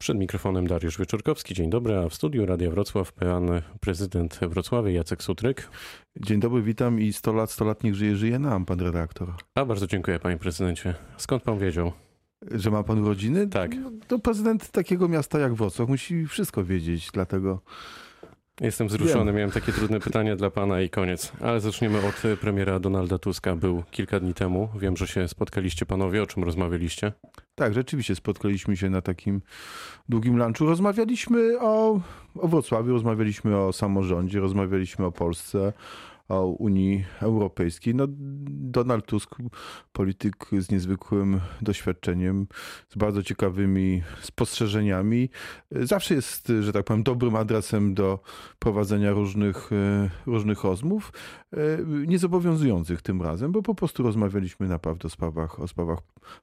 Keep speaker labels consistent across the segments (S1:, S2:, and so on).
S1: Przed mikrofonem Dariusz Wieczorkowski. Dzień dobry, a w studiu Radia Wrocław pan prezydent Wrocławia Jacek Sutryk.
S2: Dzień dobry, witam i 100 lat, 100 lat niech żyje, żyje nam, pan redaktor.
S1: A bardzo dziękuję panie prezydencie. Skąd pan wiedział?
S2: Że ma pan urodziny?
S1: Tak.
S2: No, to prezydent takiego miasta jak Wrocław musi wszystko wiedzieć, dlatego...
S1: Jestem wzruszony, miałem takie trudne pytanie dla pana i koniec. Ale zaczniemy od premiera Donalda Tuska. Był kilka dni temu. Wiem, że się spotkaliście panowie. O czym rozmawialiście?
S2: Tak, rzeczywiście spotkaliśmy się na takim długim lunchu. Rozmawialiśmy o, o Wrocławiu, rozmawialiśmy o samorządzie, rozmawialiśmy o Polsce, o Unii Europejskiej. No, Donald Tusk, polityk z niezwykłym doświadczeniem, z bardzo ciekawymi spostrzeżeniami, zawsze jest, że tak powiem, dobrym adresem do prowadzenia różnych, różnych rozmów, niezobowiązujących tym razem, bo po prostu rozmawialiśmy naprawdę o sprawach, o sprawach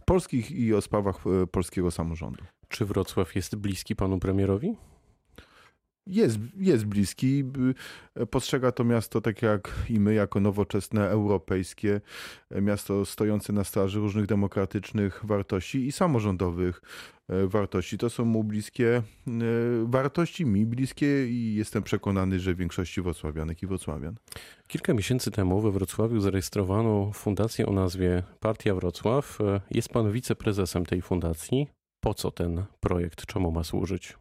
S2: polskich i o sprawach polskiego samorządu.
S1: Czy Wrocław jest bliski panu premierowi?
S2: Jest, jest bliski. Postrzega to miasto tak jak i my, jako nowoczesne, europejskie miasto stojące na straży różnych demokratycznych wartości i samorządowych e, wartości. To są mu bliskie e, wartości, mi bliskie i jestem przekonany, że większości wrocławianek i wrocławian.
S1: Kilka miesięcy temu we Wrocławiu zarejestrowano fundację o nazwie Partia Wrocław. E, jest pan wiceprezesem tej fundacji. Po co ten projekt? Czemu ma służyć?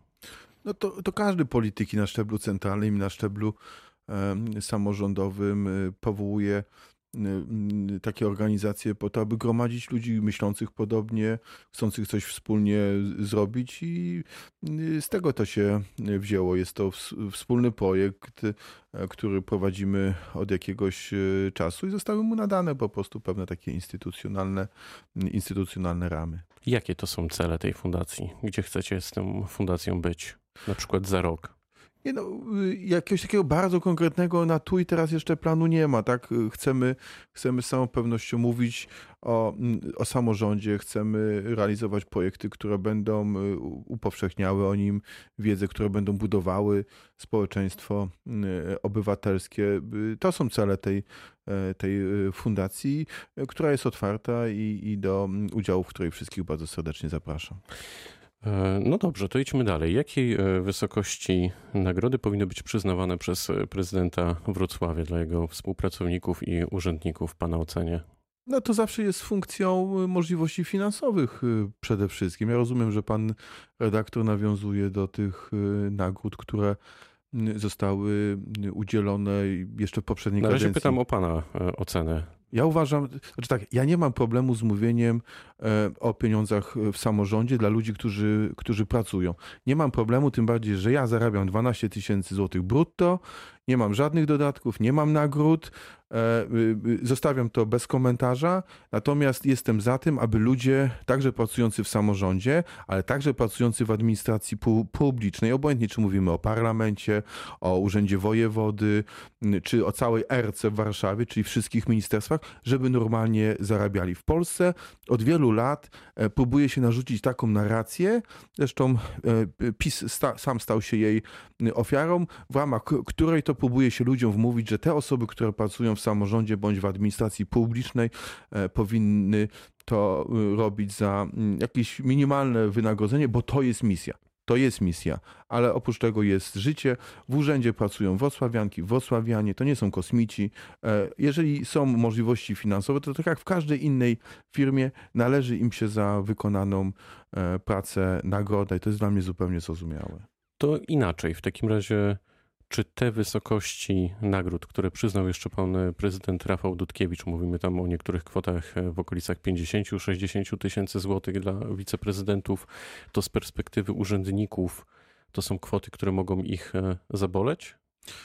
S2: No to, to każdy polityki na szczeblu centralnym na szczeblu samorządowym powołuje takie organizacje po to, aby gromadzić ludzi myślących podobnie, chcących coś wspólnie zrobić i z tego to się wzięło. Jest to wspólny projekt, który prowadzimy od jakiegoś czasu i zostały mu nadane po prostu pewne takie instytucjonalne, instytucjonalne ramy.
S1: Jakie to są cele tej fundacji? Gdzie chcecie z tą fundacją być? Na przykład za rok.
S2: Nie no, y, jakiegoś takiego bardzo konkretnego na tu i teraz jeszcze planu nie ma, tak? Chcemy, chcemy z całą pewnością mówić o, mm, o samorządzie, chcemy realizować projekty, które będą y, upowszechniały o nim wiedzę, które będą budowały społeczeństwo y, obywatelskie. To są cele tej, tej fundacji, która jest otwarta i, i do mm, udziału, w której wszystkich bardzo serdecznie zapraszam.
S1: E, no dobrze, to idźmy dalej. Jakiej e, wysokości nagrody powinny być przyznawane przez e, prezydenta Wrocławia dla jego współpracowników i urzędników Pana ocenie?
S2: No to zawsze jest funkcją możliwości finansowych przede wszystkim. Ja rozumiem, że pan redaktor nawiązuje do tych nagród, które zostały udzielone jeszcze w poprzedniej
S1: Na
S2: razie
S1: kadencji. pytam o pana ocenę.
S2: Ja uważam, znaczy tak, ja nie mam problemu z mówieniem e, o pieniądzach w samorządzie dla ludzi, którzy, którzy pracują. Nie mam problemu, tym bardziej, że ja zarabiam 12 tysięcy złotych brutto, nie mam żadnych dodatków, nie mam nagród, e, y, y, zostawiam to bez komentarza, natomiast jestem za tym, aby ludzie, także pracujący w samorządzie, ale także pracujący w administracji publicznej, obojętnie czy mówimy o parlamencie, o urzędzie wojewody, czy o całej RC w Warszawie, czyli wszystkich ministerstwach, żeby normalnie zarabiali. W Polsce od wielu lat e, próbuje się narzucić taką narrację, zresztą e, PiS sta, sam stał się jej ofiarą, w ramach której to próbuje się ludziom wmówić, że te osoby, które pracują w samorządzie bądź w administracji publicznej, e, powinny to robić za jakieś minimalne wynagrodzenie, bo to jest misja. To jest misja, ale oprócz tego jest życie. W urzędzie pracują wrocławianki, wrocławianie, to nie są kosmici. E, jeżeli są możliwości finansowe, to tak jak w każdej innej firmie należy im się za wykonaną e, pracę nagroda i to jest dla mnie zupełnie zrozumiałe.
S1: To inaczej. W takim razie czy te wysokości nagród, które przyznał jeszcze pan prezydent Rafał Dudkiewicz, mówimy tam o niektórych kwotach w okolicach 50-60 tysięcy złotych dla wiceprezydentów, to z perspektywy urzędników to są kwoty, które mogą ich e, zaboleć?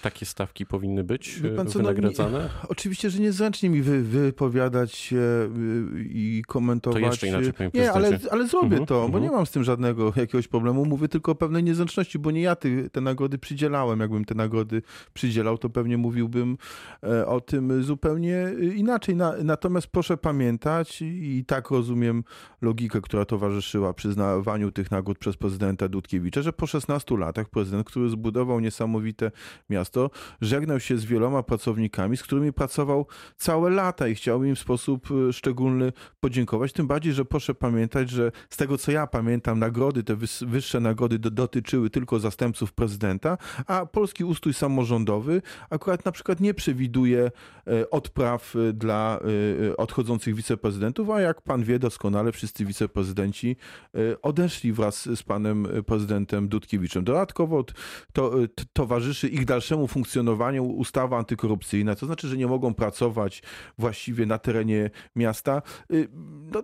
S1: Takie stawki powinny być pan co, wynagradzane? No,
S2: nie, oczywiście, że niezręcznie mi wy, wypowiadać się y, i komentować.
S1: To jeszcze inaczej, panie
S2: Nie, ale, ale zrobię mhm, to, bo mhm. nie mam z tym żadnego jakiegoś problemu. Mówię tylko o pewnej niezręczności, bo nie ja ty, te nagrody przydzielałem. Jakbym te nagrody przydzielał, to pewnie mówiłbym e, o tym zupełnie inaczej. natomiast proszę pamiętać i tak rozumiem logikę, która towarzyszyła przyznawaniu tych nagród przez prezydenta Dudkiewicza, że po 16 latach prezydent, który zbudował niesamowite miasto, żegnał się z wieloma pracownikami, z którymi pracował całe lata i chciałbym im w sposób e, szczególny podziękować. Tym bardziej, że proszę pamiętać, że z tego co ja pamiętam, nagrody, te wyższe nagrody dotyczyły tylko zastępców prezydenta, a polski ustrój samorządowy akurat na przykład nie przewiduje e, odpraw e, dla odchodzących wiceprezydentów, a jak pan wie doskonale, wszyscy wiceprezydenci odeszli wraz z panem prezydentem Dudkiewiczem. Dodatkowo to, towarzyszy ich dalszemu funkcjonowaniu ustawa antykorupcyjna, to znaczy, że nie mogą pracować właściwie na terenie miasta. Y, no,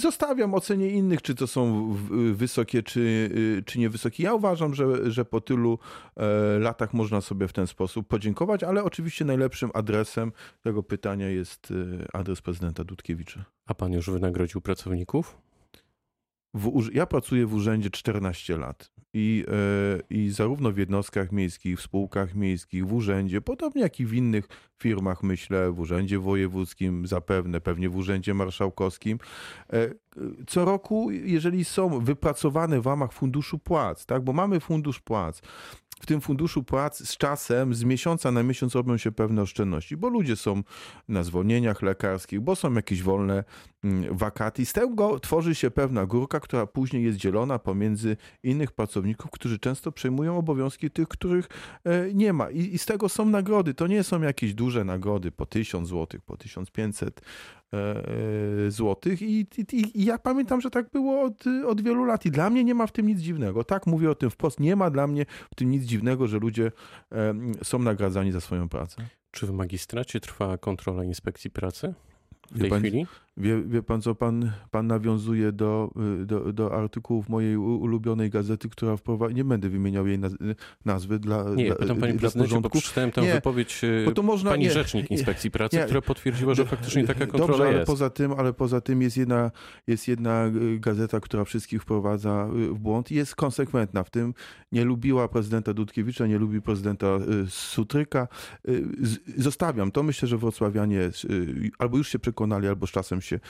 S2: zostawiam ocenie innych, czy to są wysokie, czy, y, czy niewysokie. Ja uważam, że, że po tylu e, latach można sobie w ten sposób podziękować, ale oczywiście najlepszym adresem tego pytania jest y, adres prezydenta Dudkiewicza.
S1: A pan już wynagrodził pracowników?
S2: W, ja pracuję w urzędzie 14 lat i, e, i zarówno w jednostkach miejskich, w spółkach miejskich, w urzędzie, podobnie jak i w innych firmach, myślę, w urzędzie wojewódzkim, zapewne, pewnie w urzędzie marszałkowskim. E, co roku, jeżeli są wypracowane w ramach funduszu płac, tak, bo mamy fundusz płac, w tym funduszu płac z czasem, z miesiąca na miesiąc robią się pewne oszczędności, bo ludzie są na zwolnieniach lekarskich, bo są jakieś wolne mm, wakaty. Z tego tworzy się pewna górka, która później jest dzielona pomiędzy innych pracowników, którzy często przejmują obowiązki tych, których e, nie ma. I, z tego są nagrody. To nie są jakieś duże nagrody po 1000 zł, po 1500 E, e, złotych I, i, i, ja pamiętam, że tak było od, od wielu lat i dla mnie nie ma w tym nic dziwnego. Tak mówię o tym wprost, nie ma dla mnie w tym nic dziwnego, że ludzie są nagradzani za swoją pracę.
S1: Czy w magistracie trwa kontrola inspekcji pracy w tej chwili?
S2: Wie, wie pan co, pan, pan nawiązuje do, y, do, do artykułów mojej ulubionej gazety, która wprowadza, nie będę wymieniał jej nazwy dla
S1: Nie,
S2: dla,
S1: pytam panie prezydencie, bo przeczytałem tę nie, wypowiedź y, bo to można, pani nie, rzecznik Inspekcji Pracy, nie, która potwierdziła, że faktycznie taka kontrola
S2: dobrze,
S1: jest.
S2: ale poza tym, ale poza tym jest jedna, jest jedna y, gazeta, która wszystkich wprowadza w błąd i jest konsekwentna w tym. Nie lubiła prezydenta Dudkiewicza, nie lubi prezydenta Sutryka. Zostawiam to. Myślę, że wrocławianie albo już się przekonali, albo z czasem się się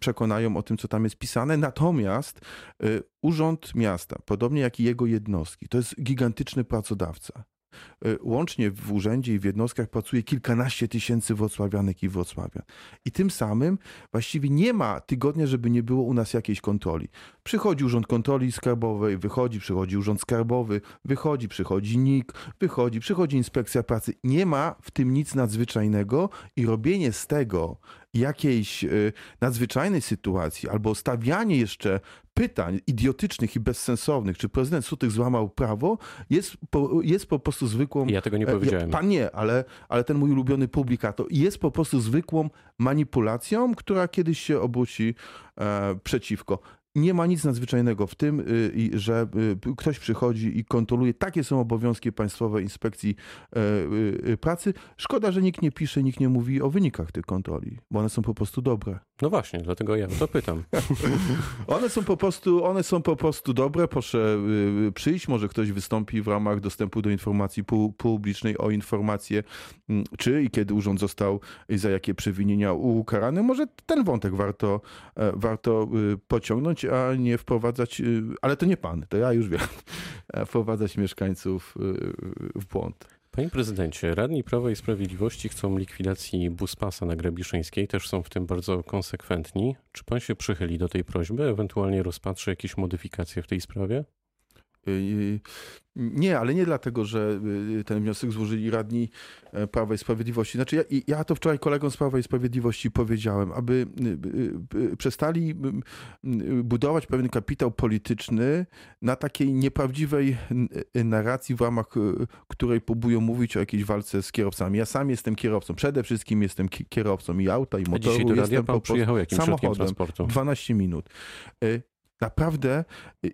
S2: przekonają o tym, co tam jest pisane. Natomiast y, Urząd Miasta, podobnie jak i jego jednostki, to jest gigantyczny pracodawca. Y, łącznie w urzędzie i w jednostkach pracuje kilkanaście tysięcy wrocławianek i wrocławian. I tym samym właściwie nie ma tygodnia, żeby nie było u nas jakiejś kontroli. Przychodzi Urząd Kontroli Skarbowej, wychodzi, przychodzi Urząd Skarbowy, wychodzi, przychodzi NIK, wychodzi, przychodzi Inspekcja Pracy. Nie ma w tym nic nadzwyczajnego i robienie z tego jakiejś y, nadzwyczajnej sytuacji albo stawianie jeszcze pytań idiotycznych i bezsensownych, czy prezydent Sutek złamał prawo, jest po, jest po prostu zwykłą...
S1: Ja tego nie powiedziałem.
S2: Pan nie, ale, ale ten mój ulubiony publikator jest po prostu zwykłą manipulacją, która kiedyś się obróci e, przeciwko nie ma nic nadzwyczajnego w tym, y, że y, ktoś przychodzi i kontroluje. Takie są obowiązki Państwowej Inspekcji e, y, Pracy. Szkoda, że nikt nie pisze, nikt nie mówi o wynikach tych kontroli, bo one są po prostu dobre.
S1: No właśnie, dlatego ja to pytam.
S2: one są po prostu, one są po prostu dobre. Proszę przyjść, może ktoś wystąpi w ramach dostępu do informacji publicznej o informację, mm, czy i kiedy urząd został i za jakie przewinienia ukarany. Może ten wątek warto, e, warto pociągnąć a nie wprowadzać, y, ale to nie pan, to ja już wiem, wprowadzać mieszkańców y, w błąd.
S1: Panie prezydencie, radni Prawa i Sprawiedliwości chcą likwidacji buspasa na Grabiszyńskiej, też są w tym bardzo konsekwentni. Czy pan się przychyli do tej prośby, ewentualnie rozpatrzy jakieś modyfikacje w tej sprawie?
S2: Y, nie, ale nie dlatego, że y, ten wniosek złożyli radni e, Prawa i Sprawiedliwości. Znaczy, ja, ja to wczoraj kolegom z Prawa i Sprawiedliwości powiedziałem, aby y, przestali budować pewien kapitał polityczny na takiej nieprawdziwej narracji, w ramach której próbują mówić o jakiejś walce z kierowcami. Ja sam jestem kierowcą, przede wszystkim jestem kierowcą i auta, i motoru. A
S1: dzisiaj do jestem pan po przyjechał jakim
S2: samochodem.
S1: transportu?
S2: 12 minut. Naprawdę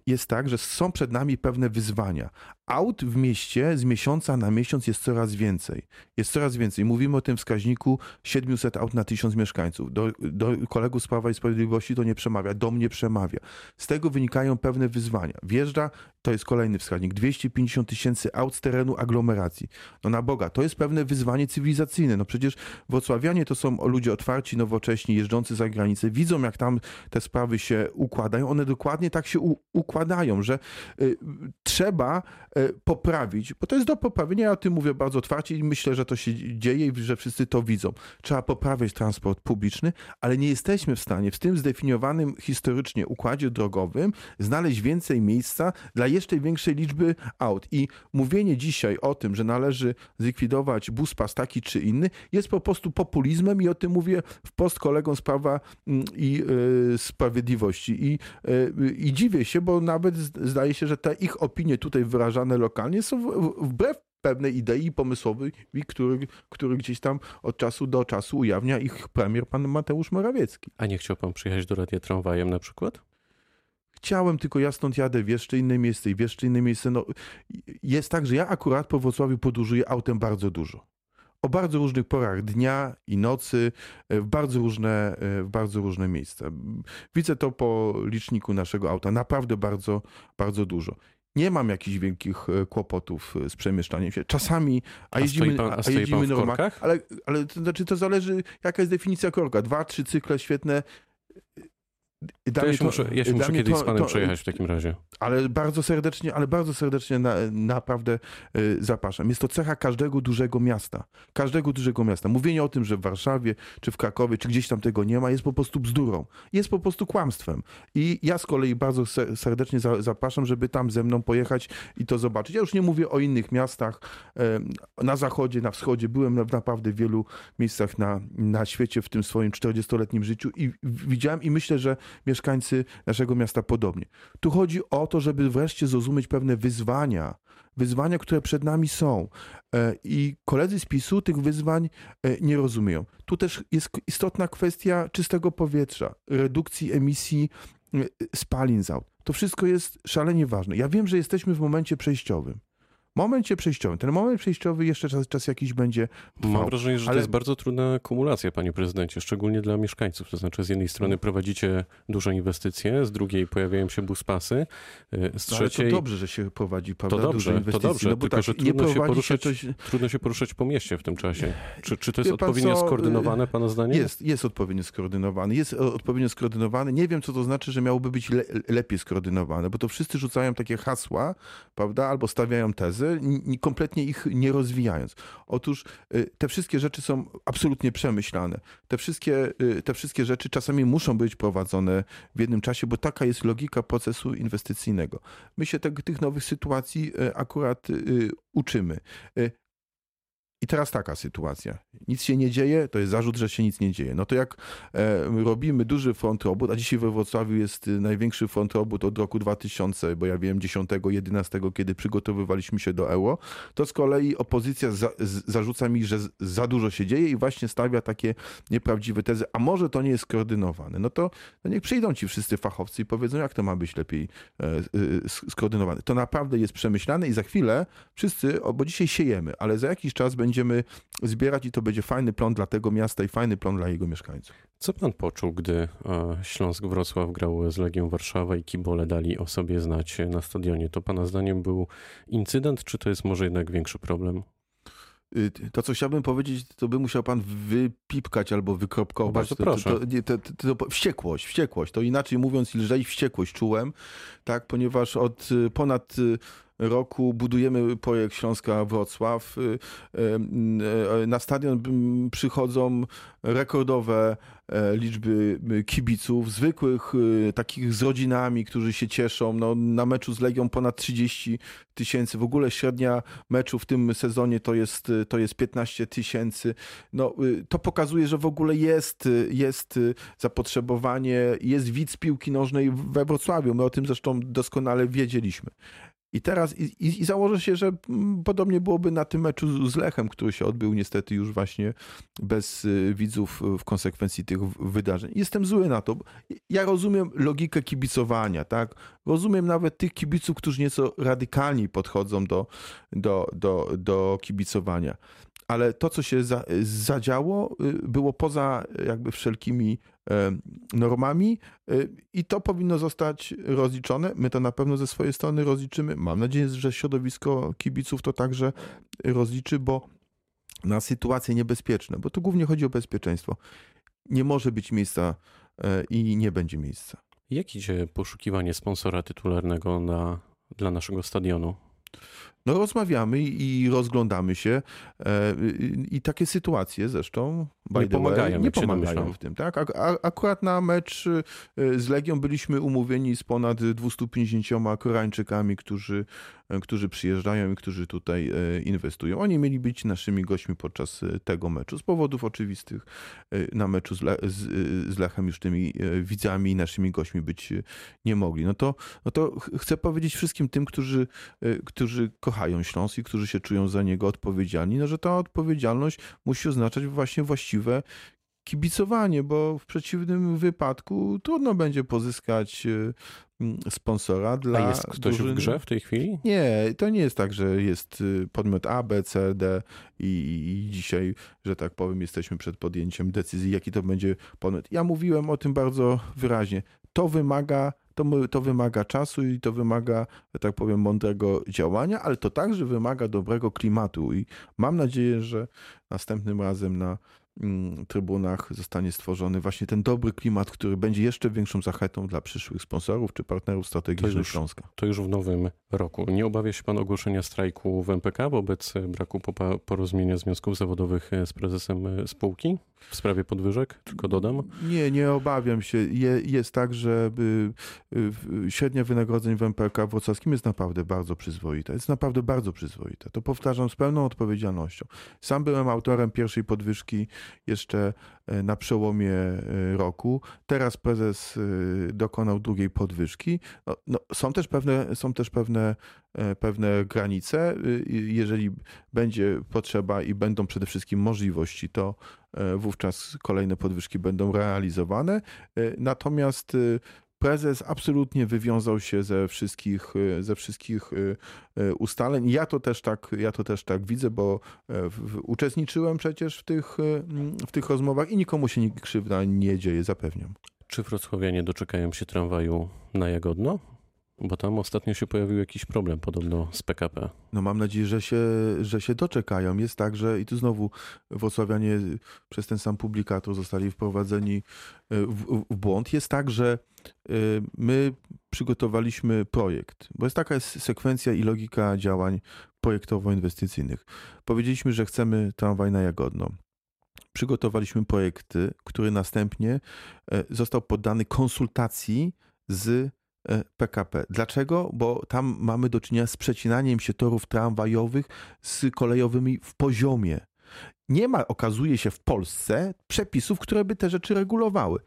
S2: jest tak, że są przed nami pewne wyzwania. Aut w mieście z miesiąca na miesiąc jest coraz więcej. Jest coraz więcej. Mówimy o tym wskaźniku 700 aut na 1000 mieszkańców. Do, do kolegów z Prawa i Sprawiedliwości to nie przemawia, do mnie przemawia. Z tego wynikają pewne wyzwania. Wjeżdża, to jest kolejny wskaźnik, 250 tysięcy aut z terenu aglomeracji. No na Boga, to jest pewne wyzwanie cywilizacyjne. No przecież wrocławianie to są ludzie otwarci, nowocześni, jeżdżący za granicę, widzą jak tam te sprawy się układają. One dokładnie tak się u, układają, że y, trzeba y, poprawić, bo to jest do poprawienia, ja o tym mówię bardzo otwarcie i myślę, że to się dzieje i że wszyscy to widzą. Trzeba poprawiać transport publiczny, ale nie jesteśmy w stanie w tym zdefiniowanym historycznie układzie drogowym znaleźć więcej miejsca dla jeszcze większej liczby aut. I mówienie dzisiaj o tym, że należy zlikwidować bus pas taki czy inny, jest po prostu populizmem i o tym mówię wprost kolegom z Prawa mm, i y, Sprawiedliwości. I, y, I dziwię się, bo nawet zdaje się, że te ich opinie tutaj wyrażane lokalnie są wbrew pewnej idei pomysłowej, który, który gdzieś tam od czasu do czasu ujawnia ich premier pan Mateusz Morawiecki.
S1: A nie chciał pan przyjechać do radia tramwajem na przykład?
S2: Chciałem, tylko ja stąd jadę w jeszcze inne miejsce i w jeszcze inne miejsce. No, jest tak, że ja akurat po Wrocławiu podróżuję autem bardzo dużo. O bardzo różnych porach dnia i nocy, e, w bardzo różne, e, w bardzo różne miejsca. Widzę to po liczniku naszego auta. Naprawdę bardzo, bardzo dużo nie mam jakichś wielkich e, kłopotów z przemieszczaniem się. Czasami, a, a jeździmy, pan, a, a jeździmy normalnie. Ale, ale to znaczy to zależy, jaka jest definicja korka. Dwa, trzy cykle świetne
S1: to ja się, to, muszę, ja się muszę kiedyś to, z panem to, przejechać w takim razie.
S2: Ale bardzo serdecznie, ale bardzo serdecznie na, naprawdę y, zapraszam. Jest to cecha każdego dużego miasta. Każdego dużego miasta. Mówienie o tym, że w Warszawie, czy w Krakowie, czy gdzieś tam tego nie ma, jest po prostu bzdurą. Jest po prostu kłamstwem. I ja z kolei bardzo serdecznie za, zapraszam, żeby tam ze mną pojechać i to zobaczyć. Ja już nie mówię o innych miastach y, na zachodzie, na wschodzie. Byłem w naprawdę wielu miejscach na, na świecie w tym swoim 40-letnim życiu i widziałem i myślę, że mieszkańcy naszego miasta podobnie. Tu chodzi o to, żeby wreszcie zrozumieć pewne wyzwania, wyzwania, które przed nami są. E, I koledzy z PiSu tych wyzwań e, nie rozumieją. Tu też jest istotna kwestia czystego powietrza, redukcji emisji e, spalin z aut. To wszystko jest szalenie ważne. Ja wiem, że jesteśmy w momencie przejściowym momencie przejściowym. Ten moment przejściowy jeszcze czas, czas jakiś będzie.
S1: Trwał. Mam wrażenie, że ale... to jest bardzo trudna kumulacja, panie prezydencie, szczególnie dla mieszkańców. To znaczy, z jednej strony prowadzicie duże inwestycje, z drugiej pojawiają się buspasy, y, z trzeciej.
S2: No, to dobrze, że się prowadzi, prawda?
S1: To dobrze, to dobrze, no tylko tak, że trudno się, poruszać, się trudno się poruszać po mieście w tym czasie. Czy, czy to jest odpowiednio co, skoordynowane, pana zdaniem?
S2: Jest, jest odpowiednio skoordynowany. Jest odpowiednio skoordynowany. Nie wiem, co to znaczy, że miałoby być le lepiej skoordynowane, bo to wszyscy rzucają takie hasła, prawda, albo stawiają tezy kompletnie ich nie rozwijając. Otóż y, te wszystkie rzeczy są absolutnie przemyślane. Te wszystkie, y, te wszystkie rzeczy czasami muszą być prowadzone w jednym czasie, bo taka jest logika procesu inwestycyjnego. My się te, tych nowych sytuacji y, akurat uczymy. I teraz taka sytuacja. Nic się nie dzieje, to jest zarzut, że się nic nie dzieje. No to jak e, robimy duży front robót, a dzisiaj we Wrocławiu jest y, największy front robót od roku 2000, bo ja wiem 10, 11, kiedy przygotowywaliśmy się do euro, to z kolei opozycja za, zarzuca mi, że za dużo się dzieje i właśnie stawia takie nieprawdziwe tezy, a może to nie jest skoordynowane. No to no niech przyjdą ci wszyscy fachowcy i powiedzą, jak to ma być lepiej e, e, skoordynowane. To naprawdę jest przemyślane i za chwilę wszyscy, bo dzisiaj siejemy, ale za jakiś czas będzie będziemy zbierać i to będzie fajny plon dla tego miasta i fajny plon dla jego mieszkańców.
S1: Co pan poczuł, gdy e, Śląsk Wrocław grał z Legią Warszawa i kibole dali o sobie znać na stadionie? To pana zdaniem był incydent, czy to jest może jednak większy problem?
S2: Y, to, co chciałbym powiedzieć, to by musiał pan wypipkać albo wykropkować.
S1: Bardzo to, proszę.
S2: To, to, to, wściekłość, wściekłość. To inaczej mówiąc, lżej wściekłość czułem, tak, ponieważ od y, ponad y, roku budujemy projekt Śląska Wrocław. Y, y, y, na stadion przychodzą rekordowe e, liczby kibiców, zwykłych, takich z rodzinami, którzy się cieszą. No, na meczu z Legią ponad 30 tysięcy. W ogóle średnia meczu w tym sezonie to jest, to jest 15 tysięcy. No, to pokazuje, że w ogóle jest, jest zapotrzebowanie, jest widz piłki nożnej we Wrocławiu. My o tym zresztą doskonale wiedzieliśmy. I teraz, i, i, założę się, że podobnie byłoby na tym meczu z Lechem, który się odbył niestety już właśnie bez y, widzów w konsekwencji tych wydarzeń. Jestem zły na to. Ja rozumiem logikę kibicowania, tak? Rozumiem nawet tych kibiców, którzy nieco radykalniej podchodzą do, do, do, do kibicowania ale to, co się za, zadziało, y, było poza jakby wszelkimi normami y, i to powinno zostać rozliczone. My to na pewno ze swojej strony rozliczymy. Mam nadzieję, że środowisko kibiców to także rozliczy, bo na sytuacje niebezpieczne, bo tu głównie chodzi o bezpieczeństwo, nie może być miejsca e, i nie będzie miejsca.
S1: Jak idzie poszukiwanie sponsora tytularnego na, dla naszego stadionu?
S2: No rozmawiamy i rozglądamy się e, i takie sytuacje zresztą
S1: Nie
S2: the way,
S1: pomagają,
S2: nie pomagają w tym. Tak? Akurat na mecz e, z Legią byliśmy umówieni z ponad 250 Koreańczykami, którzy, którzy przyjeżdżają i którzy tutaj e, inwestują. Oni mieli być naszymi gośćmi podczas e, tego meczu. Z powodów oczywistych e, na meczu z, Le, z, z Lechem już tymi e, widzami i naszymi gośćmi być e, nie mogli. No to, no to ch- chcę powiedzieć wszystkim tym, którzy, e, którzy kochają Śląsk i którzy się czują za niego odpowiedzialni, no, że ta odpowiedzialność musi oznaczać właśnie właściwe kibicowanie, bo w przeciwnym wypadku trudno będzie pozyskać mm, sponsora dla
S1: A jest ktoś w grze w tej chwili?
S2: Nie, to nie jest tak, że jest y, podmiot A, B, C, D i, i dzisiaj, że tak powiem, jesteśmy przed podjęciem decyzji, jaki to będzie podmiot. Ja mówiłem o tym bardzo wyraźnie. To wymaga, to, to wymaga czasu i to wymaga, tak powiem, mądrego działania, ale to także wymaga dobrego klimatu i mam nadzieję, że następnym razem na trybunach zostanie stworzony właśnie ten dobry klimat, który będzie jeszcze większą zachętą dla przyszłych sponsorów czy partnerów strategicznych
S1: już-
S2: Śląska.
S1: To już w nowym roku. Nie obawia się pan ogłoszenia strajku w MPK wobec braku popa- porozumienia związków zawodowych e, z prezesem e, spółki w sprawie podwyżek? Tylko dodam.
S2: Nie, nie obawiam się. Je, jest tak, że średnia wynagrodzeń w MPK wrocławskim jest naprawdę bardzo przyzwoita. Jest naprawdę bardzo przyzwoita. To powtarzam z pełną odpowiedzialnością. Sam byłem autorem pierwszej podwyżki jeszcze e, na przełomie e, roku. Teraz prezes e, dokonał drugiej podwyżki. No, no, są też pewne, są też pewne, pewne granice. Jeżeli będzie potrzeba i będą przede wszystkim możliwości, to wówczas kolejne podwyżki będą realizowane. Natomiast prezes absolutnie wywiązał się ze wszystkich, e, ze wszystkich e, e, ustaleń. Ja to też tak, ja to też tak widzę, bo e, w, uczestniczyłem przecież w tych, w tych rozmowach i nikomu się krzywda nie dzieje, zapewniam.
S1: Czy wrocławianie doczekają się tramwaju na Jagodno? Bo tam ostatnio się pojawił jakiś problem podobno z PKP.
S2: No mam nadzieję, że się, że się doczekają. Jest tak, że i tu znowu wrocławianie przez ten sam publikator zostali wprowadzeni e, w, w- błąd. Jest tak, że e, my przygotowaliśmy projekt, bo jest taka sekwencja i logika działań projektowo-inwestycyjnych. Powiedzieliśmy, że chcemy tramwaj na Jagodno. Przygotowaliśmy projekty, który następnie e, został poddany konsultacji z PKP. Dlaczego? Bo tam mamy do czynienia z przecinaniem się torów tramwajowych z kolejowymi w poziomie. Nie ma, okazuje się, w Polsce przepisów, które by te rzeczy regulowały.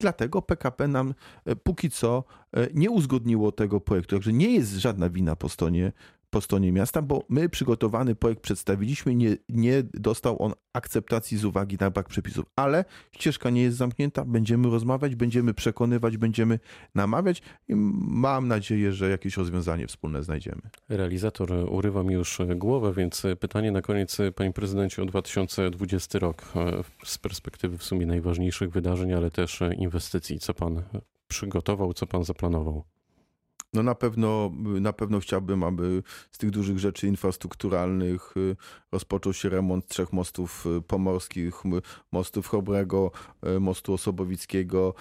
S2: Dlatego PKP nam e, póki co e, nie uzgodniło tego projektu. Także nie jest żadna wina po stronie, po stronie miasta, bo my przygotowany projekt przedstawiliśmy, nie, nie dostał on akceptacji z uwagi na brak przepisów. Ale ścieżka nie jest zamknięta, będziemy rozmawiać, będziemy przekonywać, będziemy namawiać i mam nadzieję, że jakieś rozwiązanie wspólne znajdziemy.
S1: Realizator urywa mi już głowę, więc pytanie na koniec, panie prezydencie, o 2020 rok z perspektywy w sumie najważniejszych wydarzeń, ale też inwestycji. Co pan przygotował, co pan zaplanował?
S2: No na pewno, na pewno chciałbym, aby z tych dużych rzeczy infrastrukturalnych y, rozpoczął się remont trzech mostów y, pomorskich, mostu Chrobrego, y, mostu Osobowickiego.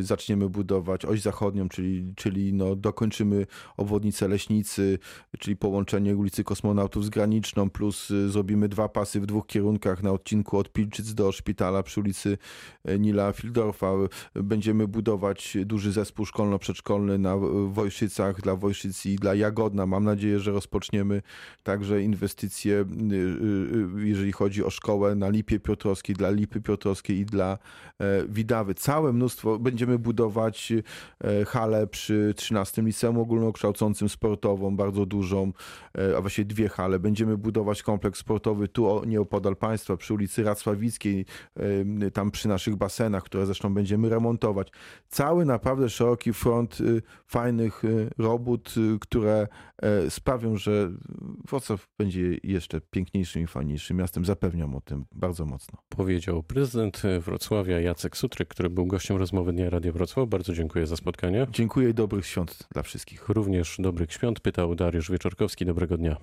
S2: Zaczniemy budować oś zachodnią, czyli, czyli no dokończymy obwodnicę Leśnicy, czyli połączenie ulicy Kosmonautów z Graniczną, plus zrobimy dwa pasy w dwóch kierunkach na odcinku od Pilczyc do szpitala przy ulicy Nila Fildorfa. Będziemy budować duży zespół szkolno-przedszkolny na y, Wojszycach dla Wojszyc i dla Jagodna. Mam nadzieję, że rozpoczniemy także inwestycje, y, y, y, jeżeli chodzi o szkołę na Lipie Piotrowskiej, dla Lipy Piotrowskiej i dla e, Widawy. Całe mnóstwo. Będziemy budować e, halę przy 13 Liceum Ogólnokształcącym sportową, bardzo dużą, e, a właściwie dwie hale. Będziemy budować kompleks sportowy tu nieopodal państwa, przy ulicy Racławickiej, tam przy naszych basenach, które zresztą będziemy remontować. Cały naprawdę szeroki front fajnych robót, y, które e, sprawią, że Wrocław będzie jeszcze piękniejszym i fajniejszym miastem. Zapewniam o tym bardzo mocno.
S1: Powiedział prezydent Wrocławia Jacek Sutryk, który był gościem rozmowy Dnia Radia Wrocław. Bardzo dziękuję za spotkanie.
S2: Dziękuję i dobrych świąt dla wszystkich.
S1: Również dobrych świąt pytał Dariusz Wieczorkowski. Dobrego dnia.